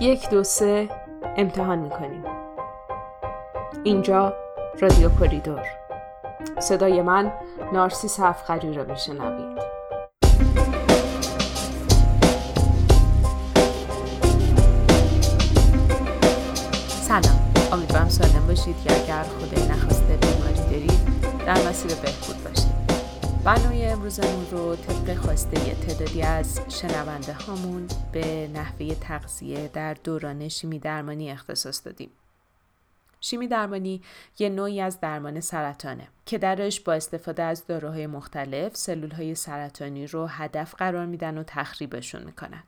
یک دو سه امتحان می‌کنیم. اینجا رادیو کوریدور. صدای من نارسیس هفخری را میشنوید. سلام. امیدوارم سالم باشید که اگر خدای نخواسته بیماری دارید در مسیر بهبود. برنامه امروزمون رو طبق خواسته تعدادی از شنونده هامون به نحوه تغذیه در دوران شیمی درمانی اختصاص دادیم. شیمی درمانی یه نوعی از درمان سرطانه که درش با استفاده از داروهای مختلف سلول های سرطانی رو هدف قرار میدن و تخریبشون می‌کنن.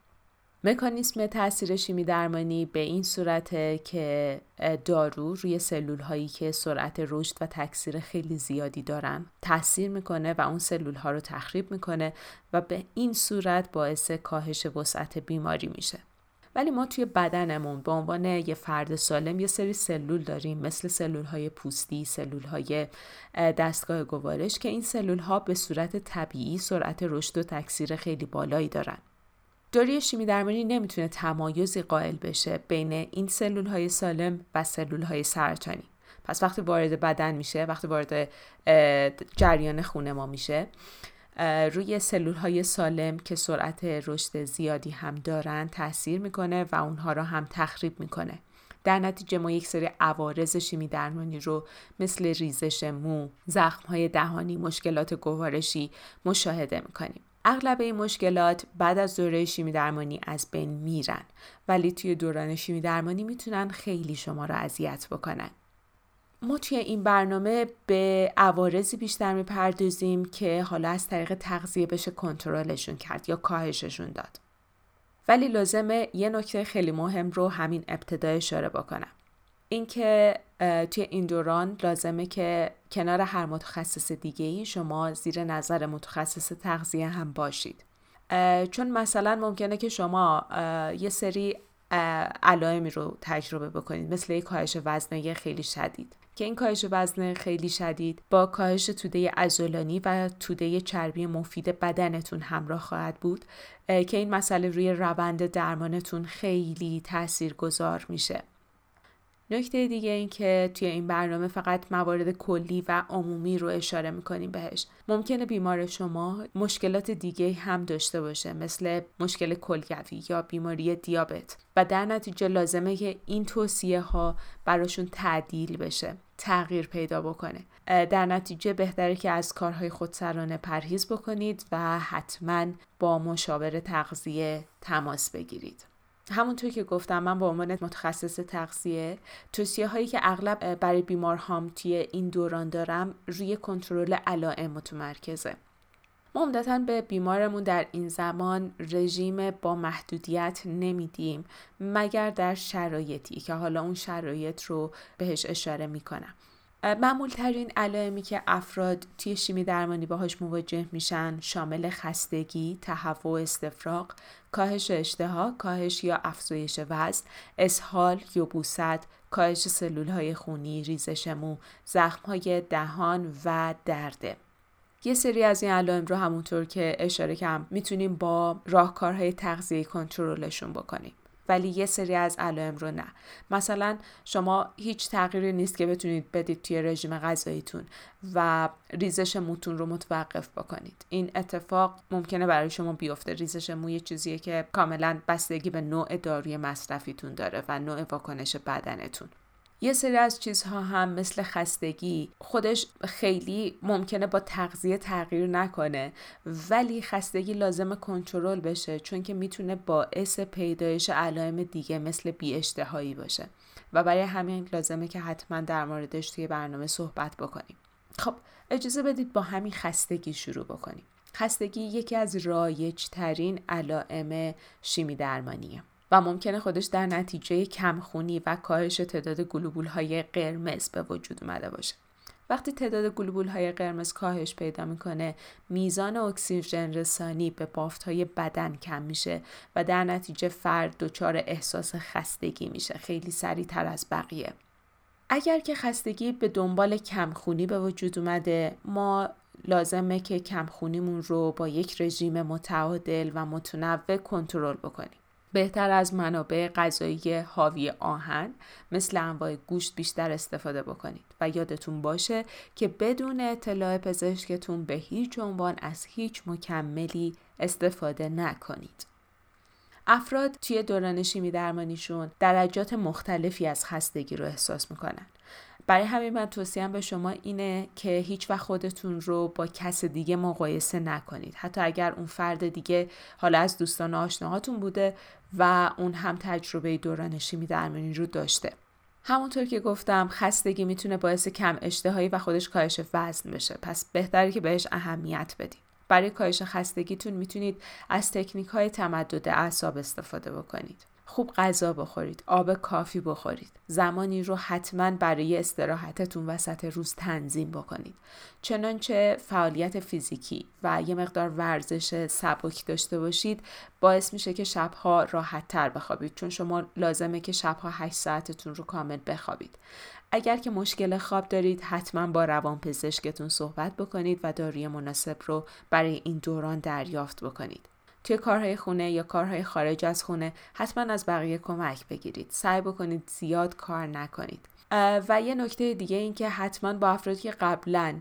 مکانیسم تاثیر شیمی درمانی به این صورته که دارو روی سلول هایی که سرعت رشد و تکثیر خیلی زیادی دارن تاثیر می‌کنه و اون سلول ها رو تخریب می‌کنه و به این صورت باعث کاهش وسعت بیماری میشه ولی ما توی بدنمون به عنوان یه فرد سالم یه سری سلول داریم مثل سلول های پوستی، سلول های دستگاه گوارش که این سلول ها به صورت طبیعی سرعت رشد و تکثیر خیلی بالایی دارن. داروی شیمی درمانی نمی‌تونه تمایزی قائل بشه بین این سلول های سالم و سلول های سرطانی پس وقتی وارد بدن میشه وقتی وارد جریان خون ما میشه روی سلول های سالم که سرعت رشد زیادی هم دارن تاثیر می‌کنه و اونها را هم تخریب می‌کنه در نتیجه ما یک سری عوارض شیمی درمانی رو مثل ریزش مو، زخم های دهانی، مشکلات گوارشی مشاهده می‌کنیم. اغلب این مشکلات بعد از دوره شیمی درمانی از بین میرن ولی توی دوران شیمی درمانی می‌تونن خیلی شما را اذیت بکنن. ما توی این برنامه به عوارضی بیشتر می‌پردازیم که حالا از طریق تغذیه بشه کنترلشون کرد یا کاهششون داد. ولی لازمه یه نکته خیلی مهم رو همین ابتدا اشاره بکنم. اینکه توی این دوران لازمه که کنار هر متخصص دیگه ای شما زیر نظر متخصص تغذیه هم باشید. چون مثلا ممکنه که شما یه سری علائمی رو تجربه بکنید مثل یک کاهش وزنه خیلی شدید. که این کاهش وزن خیلی شدید با کاهش توده ازولانی و توده چربی مفید بدنتون همراه خواهد بود که این مسئله روی روند درمانتون خیلی تأثیر گذار میشه. نکته دیگه این که توی این برنامه فقط موارد کلی و عمومی رو اشاره می‌کنیم بهش. ممکنه بیمار شما مشکلات دیگه هم داشته باشه مثل مشکل کلگوی یا بیماری دیابت. و در نتیجه لازمه که این توصیه ها براشون تعدیل بشه تغییر پیدا بکنه. در نتیجه بهتره که از کارهای خودسرانه پرهیز بکنید و حتما با مشاور تغذیه تماس بگیرید. همونطور که گفتم من به عنوان متخصص تغذیه توصیه هایی که اغلب برای بیمارهام توی این دوران دارم روی کنترل علائم متمرکزه. ما عمدتا به بیمارمون در این زمان رژیم با محدودیت نمیدیم مگر در شرایطی که حالا اون شرایط رو بهش اشاره می‌کنم. معمول ترین علائمی که افراد توی شیمی درمانی باهاش مواجه میشن شامل خستگی، تهوع و استفراغ، کاهش اشتها، کاهش یا افزایش وزن، اسهال، یبوست، کاهش سلول های خونی، ریزش مو، زخم های دهان و درده. یه سری از این علائم رو همونطور که اشاره کردم می‌تونیم با راهکارهای تغذیه کنترلشون بکنیم. ولی یه سری از علائم رو نه. مثلا شما هیچ تغییری نیست که بتونید بدید توی رژیم غذاییتون و ریزش موتون رو متوقف بکنید. این اتفاق ممکنه برای شما بیفته. ریزش مو یه چیزیه که کاملا بستگی به نوع داروی مصرفیتون داره و نوع واکنش بدنتون. یه سری از چیزها هم مثل خستگی خودش خیلی ممکنه با تغذیه تغییر نکنه ولی خستگی لازم کنترل بشه چون که می‌تونه باعث پیدایش علائم دیگه مثل اشتهایی باشه. و برای همین لازمه که حتما در موردش توی برنامه صحبت بکنیم. خب اجازه بدید با همین خستگی شروع بکنیم. خستگی یکی از رایج ترین علائم شیمی درمانیه و ممکنه خودش در نتیجه کمخونی و کاهش تعداد گلوبول های قرمز به وجود اومده باشه. وقتی تعداد گلوبول های قرمز کاهش پیدا می‌کنه میزان اکسیژن رسانی به بافت های بدن کم میشه و در نتیجه فرد دچار احساس خستگی میشه خیلی سریعتر از بقیه اگر که خستگی به دنبال کمخونی به وجود اومده ما لازمه که کمخونیمون رو با یک رژیم متعادل و متنوع کنترل بکنیم بهتر از منابع غذایی حاوی آهن مثل انواع گوشت بیشتر استفاده بکنید و یادتون باشه که بدون اطلاع پزشکتون به هیچ عنوان از هیچ مکملی استفاده نکنید. افراد توی دوران شیمی درمانیشون درجات مختلفی از خستگی رو احساس می‌کنن. برای همین من توصیم به شما اینه که هیچ وقت خودتون رو با کس دیگه مقایسه نکنید. حتی اگر اون فرد دیگه حالا از دوستان آشناهاتون بوده و اون هم تجربه دوران شیمی درمانی رو داشته. همونطور که گفتم خستگی می‌تونه باعث کم اشتهایی و خودش کاهش وزن بشه. پس بهتره که بهش اهمیت بدید برای کاهش خستگیتون می‌تونید از تکنیک های تمدد اعصاب استفاده بکنید. خوب غذا بخورید آب کافی بخورید. زمانی رو حتما برای استراحتتون وسط روز تنظیم بکنید. چنانچه فعالیت فیزیکی و یه مقدار ورزش سبک داشته باشید باعث میشه که شبها راحت تر بخوابید. چون شما لازمه که شبها 8 ساعتتون رو کامل بخوابید. اگر که مشکل خواب دارید حتما با روان پزشکتون صحبت بکنید و داروی مناسب رو برای این دوران دریافت بکنید. توی کارهای خونه یا کارهای خارج از خونه حتما از بقیه کمک بگیرید. سعی بکنید زیاد کار نکنید. و یه نکته دیگه این که حتما با افرادی که قبلا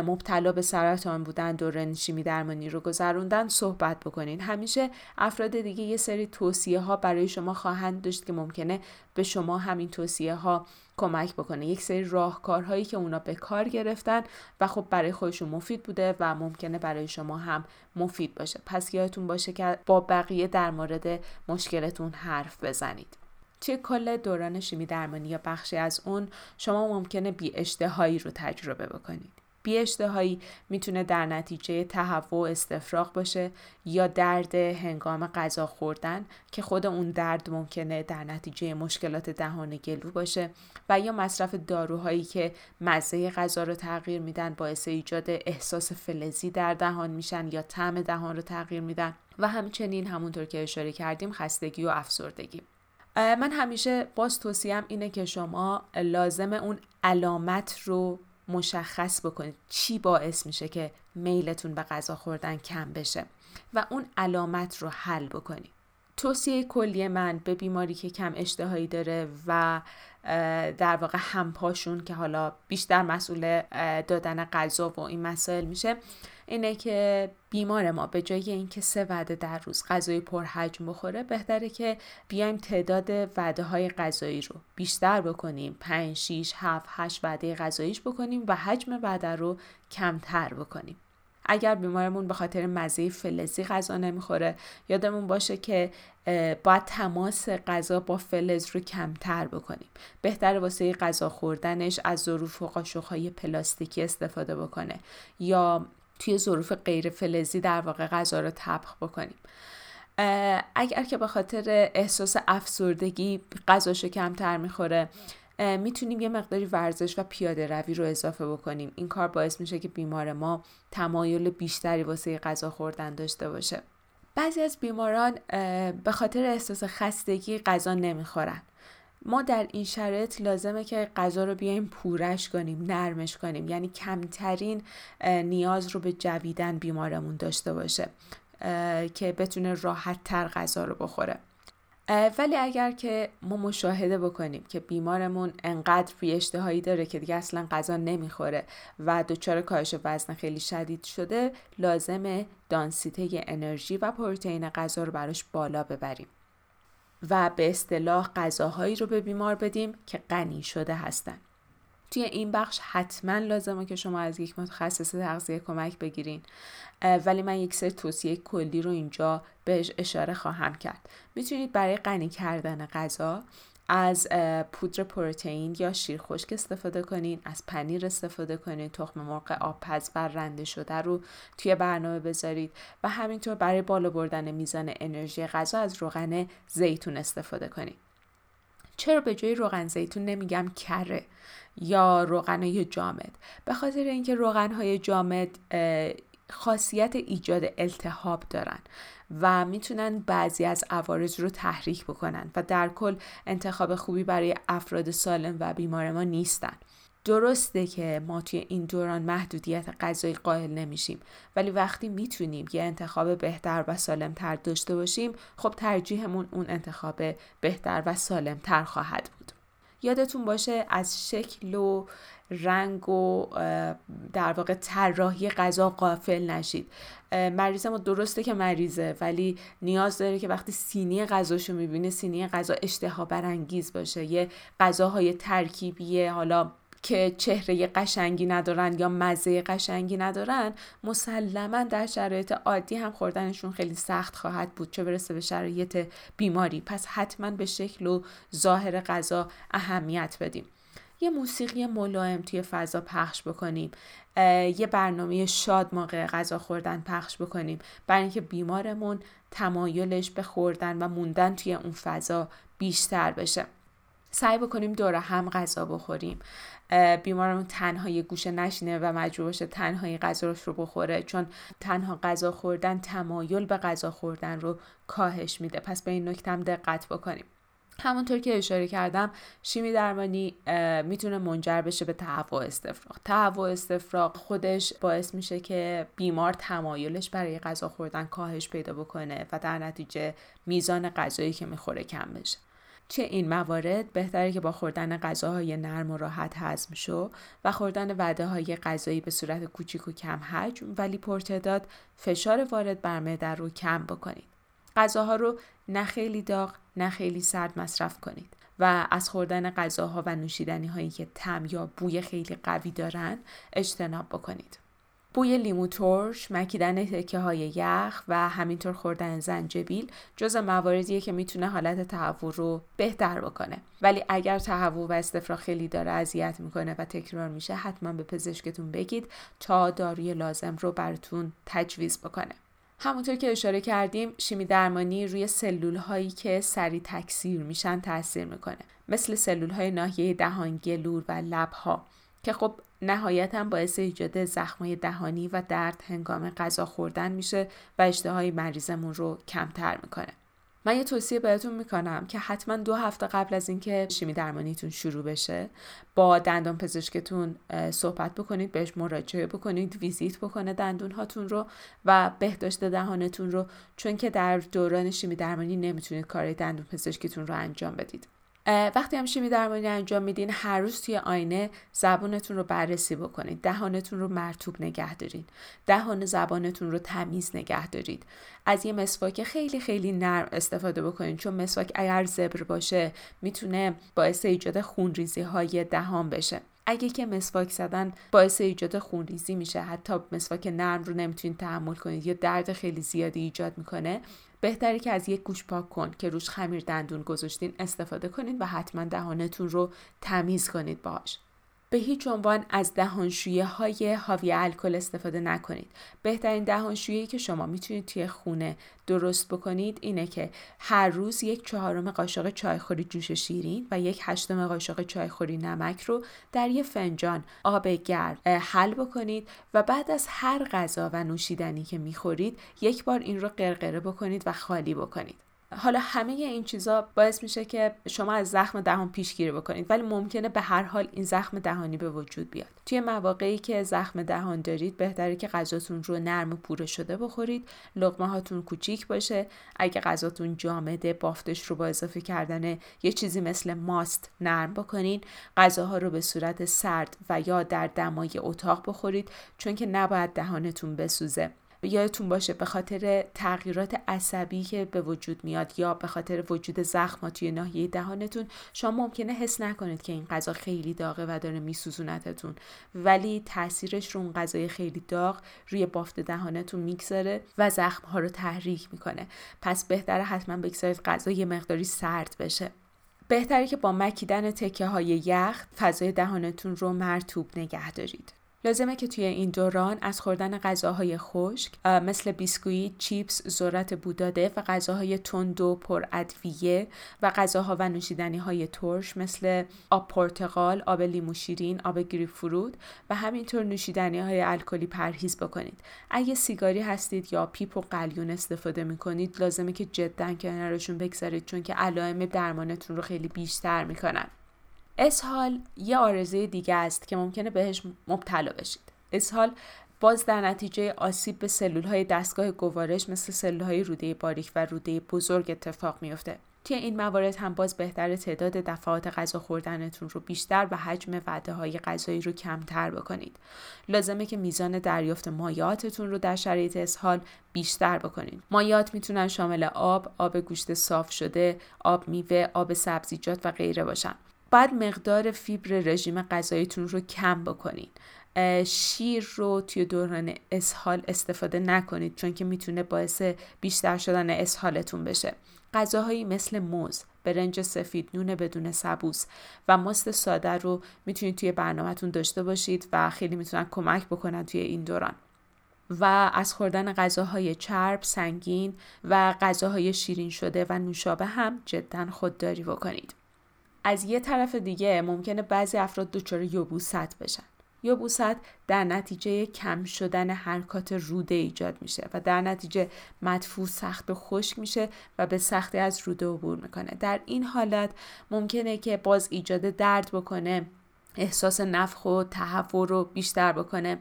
مبتلا به سرطان بودن دوران شیمی درمانی رو گذروندن صحبت بکنین. همیشه افراد دیگه یه سری توصیه ها برای شما خواهند داشت که ممکنه به شما همین توصیه ها کمک بکنه. یک سری راهکارهایی که اونا به کار گرفتن و خب برای خودشون مفید بوده و ممکنه برای شما هم مفید باشه. پس یادتون باشه که با بقیه در مورد مشکلتون حرف بزنید. توی کل دوران شیمی درمانی یا بخشی از اون شما ممکنه بی اشتهایی رو تجربه بکنید. بی اشتهایی می‌تونه در نتیجه تهوع و استفراغ باشه یا درد هنگام غذا خوردن که خود اون درد ممکنه در نتیجه مشکلات دهان گلو باشه و یا مصرف داروهایی که مزه غذا رو تغییر میدن باعث ایجاد احساس فلزی در دهان میشن یا طعم دهان رو تغییر میدن. و همچنین همونطور که اشاره کردیم خستگی و افسردگی. من همیشه باز توصیم اینه که شما لازم اون علامت رو مشخص بکنید چی باعث میشه که میلتون به غذا خوردن کم بشه و اون علامت رو حل بکنید. توصیه کلی من به بیماری که کم اشتهایی داره و در واقع همپاشون که حالا بیشتر مسئول دادن غذا و این مسائل میشه اینه که بیمار ما به جای اینکه سه وعده در روز غذای پرحجم بخوره بهتره که بیایم تعداد وعده های غذایی رو بیشتر بکنیم. 5 6 7 8 وعده غذاییش بکنیم و حجم وعده رو کمتر بکنیم. اگر بیمارمون به خاطر مزه فلزی غذا نمی‌خوره یادمون باشه که باید تماس غذا با فلز رو کمتر بکنیم. بهتر واسه غذا خوردنش از ظروف و قاشقهای پلاستیکی استفاده بکنه یا توی ظروف غیر فلزی در واقع غذا رو طبخ بکنیم. اگر که به خاطر احساس افسردگی غذاشو کمتر می‌خوره می‌تونیم یه مقداری ورزش و پیاده روی رو اضافه بکنیم. این کار باعث میشه که بیمار ما تمایل بیشتری واسه غذا خوردن داشته باشه. بعضی از بیماران به خاطر احساس خستگی غذا نمی‌خورن. ما در این شرایط لازمه که غذا رو بیایم پورش کنیم نرمش کنیم. یعنی کمترین نیاز رو به جویدن بیمارمون داشته باشه که بتونه راحت تر غذا رو بخوره. ولی اگر که ما مشاهده بکنیم که بیمارمون انقدر بی اشتهایی داره که دیگه اصلا غذا نمی‌خوره و دچار کاهش وزن خیلی شدید شده لازمه دانسیته انرژی و پروتئین غذا رو براش بالا ببریم و به اصطلاح غذاهایی رو به بیمار بدیم که غنی شده هستن. توی این بخش حتما لازمه که شما از یک متخصص تغذیه کمک بگیرین. ولی من یک سری توصیه کلی رو اینجا بهش اشاره خواهم کرد. می‌تونید برای غنی کردن غذا از پودر پروتئین یا شیر خشک استفاده کنین از پنیر استفاده کنین تخم مرغ آبپز و رنده شده رو توی برنامه بذارید و همینطور برای بالا بردن میزان انرژی غذا از روغن زیتون استفاده کنید چرا به جای روغن زیتون نمیگم کره یا روغن های جامد؟ به خاطر اینکه روغن های جامد خاصیت ایجاد التهاب دارن و می‌تونن بعضی از عوارض رو تحریک بکنن و در کل انتخاب خوبی برای افراد سالم و بیمار ما نیستن. درسته که ما توی این دوران محدودیت غذایی قائل نمیشیم ولی وقتی می‌تونیم یه انتخاب بهتر و سالمتر داشته باشیم خب ترجیحمون اون انتخاب بهتر و سالمتر خواهد بود. یادتون باشه از شکل و رنگ و در واقع طراحی غذا قافل نشید. مریض ما درسته که مریضه ولی نیاز داره که وقتی سینی غذاشو می‌بینه سینی غذا اشتها برانگیز باشه یه غذاهای ترکیبیه حالا که چهره قشنگی ندارن یا مزه قشنگی ندارن مسلما در شرایط عادی هم خوردنشون خیلی سخت خواهد بود چه برسه به شرایط بیماری. پس حتما به شکل و ظاهر غذا اهمیت بدیم. یه موسیقی ملایم توی فضا پخش بکنیم. یه برنامه شاد موقع غذا خوردن پخش بکنیم. برای اینکه بیمارمون تمایلش به خوردن و موندن توی اون فضا بیشتر بشه. سعی بکنیم دور هم غذا بخوریم. بیمارمون تنها یه گوشه نشینه و مجبور باشه تنهایی غذا رو بخوره چون تنها غذا خوردن تمایل به غذا خوردن رو کاهش میده. پس به این نکته هم دقت بکنیم. همونطور که اشاره کردم شیمی درمانی می‌تونه منجر بشه به تهوع استفراغ. تهوع استفراغ خودش باعث میشه که بیمار تمایلش برای غذا خوردن کاهش پیدا بکنه و در نتیجه میزان غذایی که می‌خوره کم بشه. چه این موارد بهتره که با خوردن غذاهای نرم و راحت هضم شو و خوردن وعده های غذایی به صورت کوچیک و کم حجم ولی پرتعداد فشار وارد بر معده رو کم بکنید. غذاها رو نه خیلی داغ نه خیلی سرد مصرف کنید و از خوردن غذاها و نوشیدنی هایی که تم یا بوی خیلی قوی دارن اجتناب بکنید. بوی لیمو ترش، مکیدن تکه های یخ و همینطور خوردن زنجبیل جز مواردیه که می‌تونه حالت تهوع رو بهتر بکنه. ولی اگر تهوع و استفراغ خیلی داره اذیت می‌کنه و تکرار میشه حتما به پزشکتون بگید تا داروی لازم رو براتون تجویز بکنه. همونطور که اشاره کردیم شیمی درمانی روی سلول هایی که سریع تکثیر میشن تاثیر می‌کنه. مثل سلول های ناحیه دهان گلور و لب ها که خب نهایتا باعث ایجاد زخمای دهانی و درد هنگام غذا خوردن میشه و اشتهای مریضمون رو کمتر می‌کنه. من یه توصیه بهتون می‌کنم که حتما دو هفته قبل از اینکه شیمی درمانیتون شروع بشه با دندان پزشکتون صحبت بکنید بهش مراجعه بکنید ویزیت بکنه دندون هاتون رو و بهداشت دهانتون رو چون که در دوران شیمی درمانی نمی‌تونید کار دندون پزشکیتون رو انجام بدید. وقتی هم شیمی درمانی انجام میدین هر روز توی آینه زبانتون رو بررسی بکنید دهانتون رو مرتوب نگه دارین. دهان زبانتون رو تمیز نگه دارید. از یه مسواک خیلی خیلی نرم استفاده بکنید چون مسواک اگر زبر باشه می‌تونه باعث ایجاد خونریزی های دهان بشه. اگه که مسواک زدن باعث ایجاد خونریزی میشه. حتی مسواک نرم رو نمی‌تونید تحمل کنید یا درد خیلی زیادی ایجاد می‌کنه. بهتره که از یک گوش پاک کن که روش خمیر دندون گذاشتین استفاده کنید و حتما دهانتون رو تمیز کنید باش. به هیچ عنوان از دهانشویه های حاوی الکل استفاده نکنید. بهترین دهانشویی که شما می‌تونید توی خونه درست بکنید اینه که هر روز یک چهارم قاشق چایخوری جوش شیرین و یک هشتم قاشق چایخوری نمک رو در یه فنجان آب گرم حل بکنید و بعد از هر غذا و نوشیدنی که می‌خورید یک بار این رو قرقره بکنید و خالی بکنید. حالا همه این چیزا باعث میشه که شما از زخم دهان پیشگیری بکنید ولی ممکنه به هر حال این زخم دهانی به وجود بیاد. توی مواقعی که زخم دهان دارید بهتره که غذاتون رو نرم و پوره شده بخورید لقمه هاتون کوچیک باشه. اگه غذاتون جامده بافتش رو با اضافه کردن یه چیزی مثل ماست نرم بکنین غذاها رو به صورت سرد و یا در دمای اتاق بخورید چون که نباید دهانتون بسوزه. یادتون باشه به خاطر تغییرات عصبی که به وجود میاد یا به خاطر وجود زخم توی ناحیه دهانتون شما ممکنه حس نکنید که این غذا خیلی داغه و داره میسوزونتتون. ولی تاثیرش رو اون غذای خیلی داغ روی بافت دهانتون می‌گذاره و زخم ها رو تحریک می‌کنه. پس بهتره حتما بگذارید غذا یه مقداری سرد بشه. بهتره که با مکیدن تکه های یخ فضای دهانتون رو مرتوب نگه دارید. لازمه که توی این دوران از خوردن غذاهای خشک مثل بیسکویت، چیپس، ذرت بوداده و غذاهای تند و پر ادویه و غذاها و نوشیدنی های ترش مثل آب پرتقال، آب لیمو شیرین، آب گریپ فروت و همینطور نوشیدنی های الکلی پرهیز بکنید. اگه سیگاری هستید یا پیپ و قلیون استفاده می‌کنید لازمه که جدا کنارشون بگذارید چون که علائم درمانتون رو خیلی بیشتر می‌کنن. اسهال یه آرزه دیگه است که ممکنه بهش مبتلا بشید اسهال باز در نتیجه آسیب به سلول های دستگاه گوارش مثل سلول های روده باریک و روده بزرگ اتفاق میافته توی این موارد هم باز بهتر تعداد دفعات غذا خوردنتون رو بیشتر و حجم وعده های غذایی رو کمتر بکنید. لازمه که میزان دریافت مایعاتتون رو در شرایط اسهال بیشتر بکنید. مایعات می‌تونن شامل آب، آب گوشت صاف شده، آب میوه، آب سبزیجات و غیره باشن. باید مقدار فیبر رژیم غذاییتون رو کم بکنید. شیر رو توی دوران اسهال استفاده نکنید چون که می‌تونه باعث بیشتر شدن اسهالتون بشه غذاهایی مثل موز برنج سفید نون بدون سبوس و ماست ساده رو می‌تونید توی برنامهتون داشته باشید و خیلی می‌تونن کمک بکنن توی این دوران و از خوردن غذاهای چرب، سنگین و غذاهای شیرین شده و نوشابه هم جدا خودداری بکنید. از یه طرف دیگه ممکنه بعضی افراد دچار یبوست بشن. یبوست در نتیجه کم شدن حرکات روده ایجاد میشه و در نتیجه مدفوع سخت و خشک میشه و به سختی از روده عبور می‌کنه در این حالت ممکنه که باز ایجاد درد بکنه احساس نفخ و تهوع رو بیشتر بکنه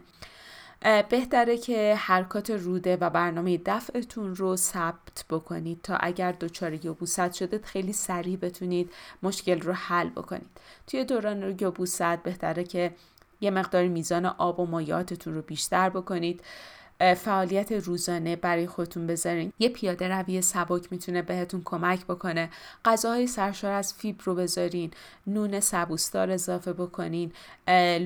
بهتره که حرکات روده و برنامه دفعتون رو ثبت بکنید تا اگر دچار یبوست شده خیلی سریع بتونید مشکل رو حل بکنید. توی دوران یبوست بهتره که یه مقدار میزان آب و مایعاتتون رو بیشتر بکنید. فعالیت روزانه برای خودتون بذارین. یه پیاده روی سبک می‌تونه بهتون کمک بکنه. غذاهای سرشار از فیبر رو بذارین. نون سبوسدار اضافه بکنین.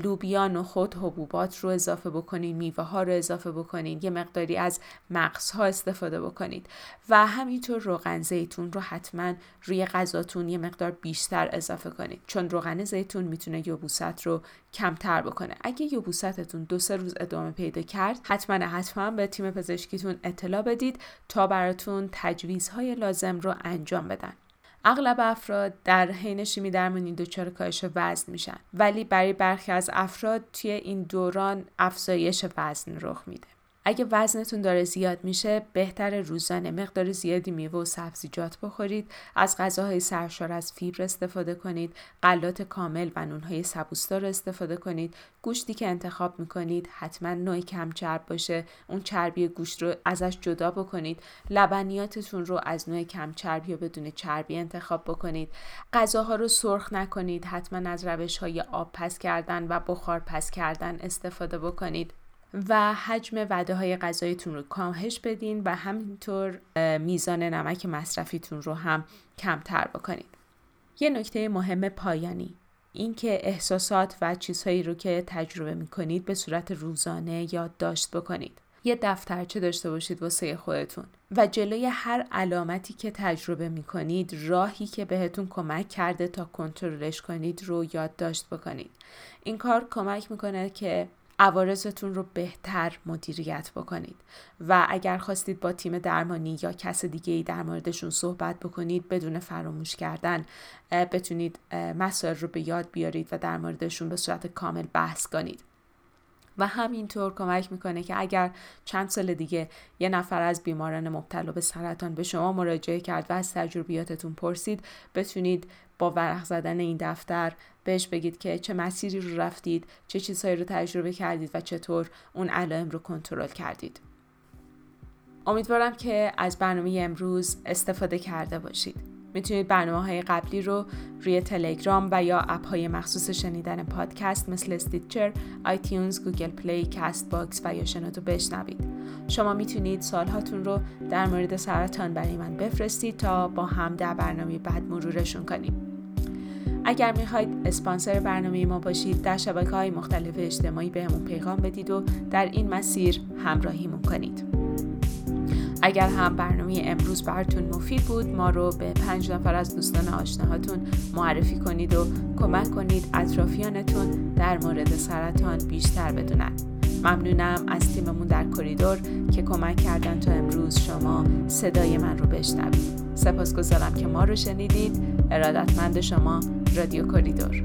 لوبیا نخود حبوبات رو اضافه بکنین. میوه ها رو اضافه بکنین. یه مقداری از مغزها استفاده بکنید. و همینطور روغن زیتون رو حتما روی غذاتون یه مقدار بیشتر اضافه کنید. چون روغن زیتون می‌تونه یبوست رو کمتر بکنه. اگه یبوستتون دو سه روز ادامه پیدا کرد حتما حتما به تیم پزشکیتون اطلاع بدید تا براتون تجویزهای لازم رو انجام بدن. اغلب افراد در حین شیمی درمانی دچار کاهش وزن میشن ولی برای برخی از افراد توی این دوران افزایش وزن رخ میده. اگه وزنتون داره زیاد میشه بهتر روزانه مقدار زیادی میوه و سبزیجات بخورید. از غذاهای سرشار از فیبر استفاده کنید. غلات کامل و نونهای سبوسدار استفاده کنید. گوشتی که انتخاب می‌کنید حتما نوع کم چرب باشه. اون چربی گوشت رو ازش جدا بکنید. لبنیاتتون رو از نوع کم چربی یا بدون چربی انتخاب بکنید. غذاها رو سرخ نکنید. حتما از روش های آب پس کردن و بخار پس کردن استفاده بکنید. و حجم وعده های غذاییتون رو کاهش بدین و همینطور میزان نمک مصرفیتون رو هم کمتر بکنید. یه نکته مهم پایانی اینکه احساسات و چیزهایی رو که تجربه می‌کنید به صورت روزانه یادداشت بکنید. یه دفترچه داشته باشید واسه خودتون و جلوی هر علامتی که تجربه می‌کنید راهی که بهتون کمک کرده تا کنترلش کنید رو یادداشت بکنید. این کار کمک می‌کنه که عوارضتون رو بهتر مدیریت بکنید. و اگر خواستید با تیم درمانی یا کس دیگه ای در موردشون صحبت بکنید بدون فراموش کردن بتونید مسائل رو به یاد بیارید و در موردشون به صورت کامل بحث کنید. و همینطور کمک می‌کنه که اگر چند سال دیگه یه نفر از بیماران مبتلا به سرطان به شما مراجعه کرد و از تجربیاتتون پرسید بتونید با ورق زدن این دفتر بهش بگید که چه مسیری رو رفتید چه چیزهایی رو تجربه کردید و چطور اون علائم رو کنترل کردید امیدوارم که از برنامه امروز استفاده کرده باشید می‌تونید برنامه های قبلی رو روی تلگرام و یا app های مخصوص شنیدن پادکست مثل Stitcher، iTunes، Google Play، Castbox و یا شنوتو بشنوید. شما می‌تونید سوالهاتون رو در مورد سرطان برای من بفرستید تا با هم در برنامه بعد مرورشون کنیم. اگر می‌خواید اسپانسر برنامه ما باشید در شبکه های مختلف اجتماعی بهمون پیغام بدید و در این مسیر همراهیمون کنید. اگر هم برنامه امروز براتون مفید بود ما رو به پنج نفر از دوستان آشناهاتون معرفی کنید و کمک کنید اطرافیانتون در مورد سرطان بیشتر بدونن. ممنونم از تیممون در کریدور که کمک کردن تا امروز شما صدای من رو بشنوید. سپاسگزارم که ما رو شنیدید. ارادتمند شما رادیو کریدور.